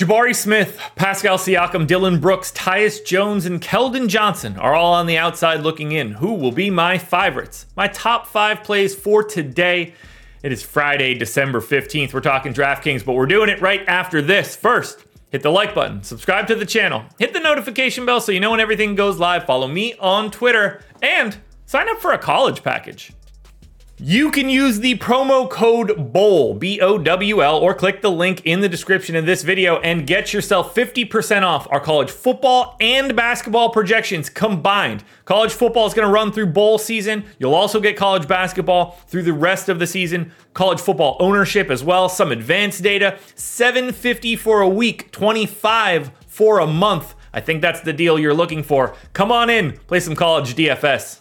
Jabari Smith, Pascal Siakam, Dillon Brooks, Tyus Jones, and Keldon Johnson are all on the outside looking in. Who will be my favorites? My top five plays for today. It is Friday, December 15th. We're talking DraftKings, but we're doing it right after this. First, hit the like button, subscribe to the channel, hit the notification bell so you know when everything goes live, follow me on Twitter, and sign up for a college package. You can use the promo code BOWL, B O W L, or click the link in the description of this video and get yourself 50% off our college football and basketball projections combined. College football is going to run through bowl season. You'll also get college basketball through the rest of the season, college football ownership as well, some advanced data, 750 for a week, 25 for a month. I think that's the deal you're looking for. Come on in, play some college DFS.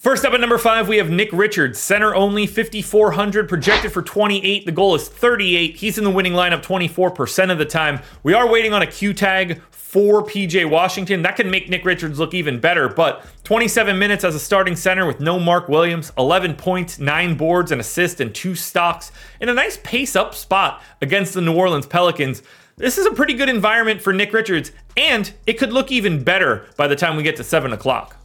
First up at number five, we have Nick Richards, center only, 5,400, projected for 28. The goal is 38. He's in the winning lineup 24% of the time. We are waiting on a Q tag for PJ Washington. That can make Nick Richards look even better, but 27 minutes as a starting center with no Mark Williams, 11 points, 9 boards, an assist, and 2 stocks, in a nice pace up spot against the New Orleans Pelicans. This is a pretty good environment for Nick Richards, and it could look even better by the time we get to 7 o'clock.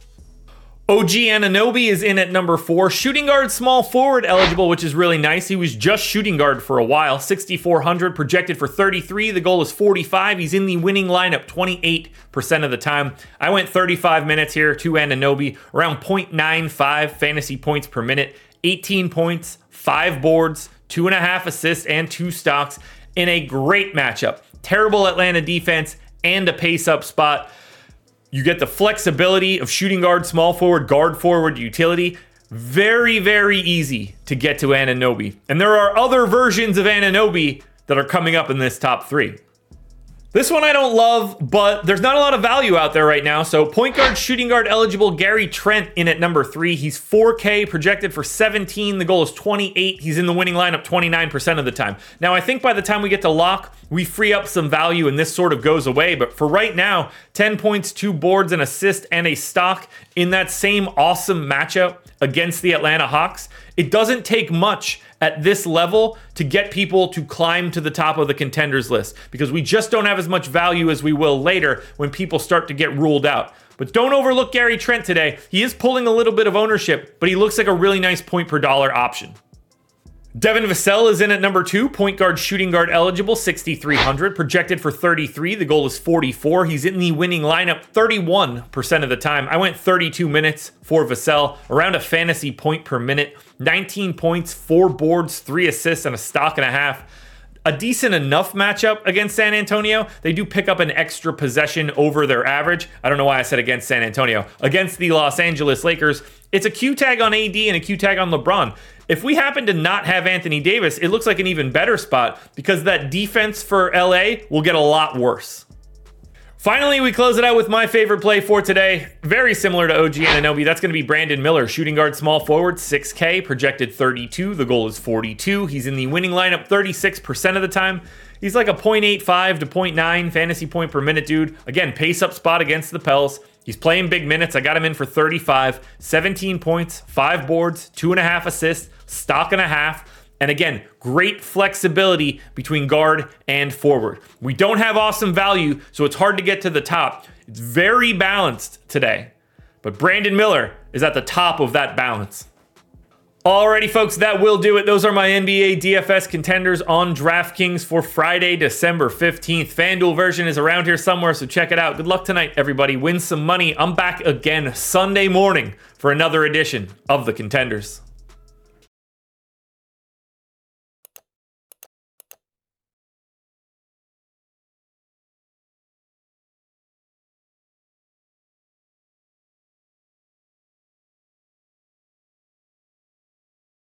OG Anunoby is in at number four. Shooting guard, small forward eligible, which is really nice. He was just shooting guard for a while. 6,400, projected for 33. The goal is 45. He's in the winning lineup 28% of the time. I went 35 minutes here to Anunoby, around 0.95 fantasy points per minute, 18 points, five boards, two and a half assists, and two stocks in a great matchup. Terrible Atlanta defense and a pace up spot. You get the flexibility of shooting guard, small forward, guard forward utility. Very, very easy to get to Anunoby. And there are other versions of Anunoby that are coming up in this top three. This one I don't love, but there's not a lot of value out there right now. So, point guard, shooting guard eligible Gary Trent in at number three. He's 4K, projected for 17. The goal is 28. He's in the winning lineup 29% of the time. Now, I think by the time we get to lock, we free up some value and this sort of goes away. But for right now, 10 points, two boards, an assist, and a stock in that same awesome matchup against the Atlanta Hawks. It doesn't take much at this level to get people to climb to the top of the contenders list because we just don't have as much value as we will later when people start to get ruled out. But don't overlook Gary Trent today. He is pulling a little bit of ownership, but he looks like a really nice point per dollar option. Devin Vassell is in at number two, point guard, shooting guard eligible, 6,300, projected for 33. The goal is 44. He's in the winning lineup 31% of the time. I went 32 minutes for Vassell, around a fantasy point per minute, 19 points, four boards, three assists, and a stock and a half a decent enough matchup against San Antonio. They do pick up an extra possession over their average. I don't know why I said against San Antonio. Against the Los Angeles Lakers, it's a Q tag on AD and a Q tag on LeBron. If we happen to not have Anthony Davis, it looks like an even better spot because that defense for LA will get a lot worse. Finally, we close it out with my favorite play for today. Very similar to OG Anunoby. That's going to be Brandon Miller, shooting guard, small forward, 6K, projected 32. The goal is 42. He's in the winning lineup 36% of the time. He's like a 0.85 to 0.9 fantasy point per minute dude. Again, pace up spot against the Pels. He's playing big minutes. I got him in for 35, 17 points, five boards, two and a half assists, stock and a half. And again, great flexibility between guard and forward. We don't have awesome value, so it's hard to get to the top. It's very balanced today. But Brandon Miller is at the top of that balance. Alrighty, folks, that will do it. Those are my NBA DFS contenders on DraftKings for Friday, December 15th. FanDuel version is around here somewhere, so check it out. Good luck tonight, everybody. Win some money. I'm back again Sunday morning for another edition of the Contenders.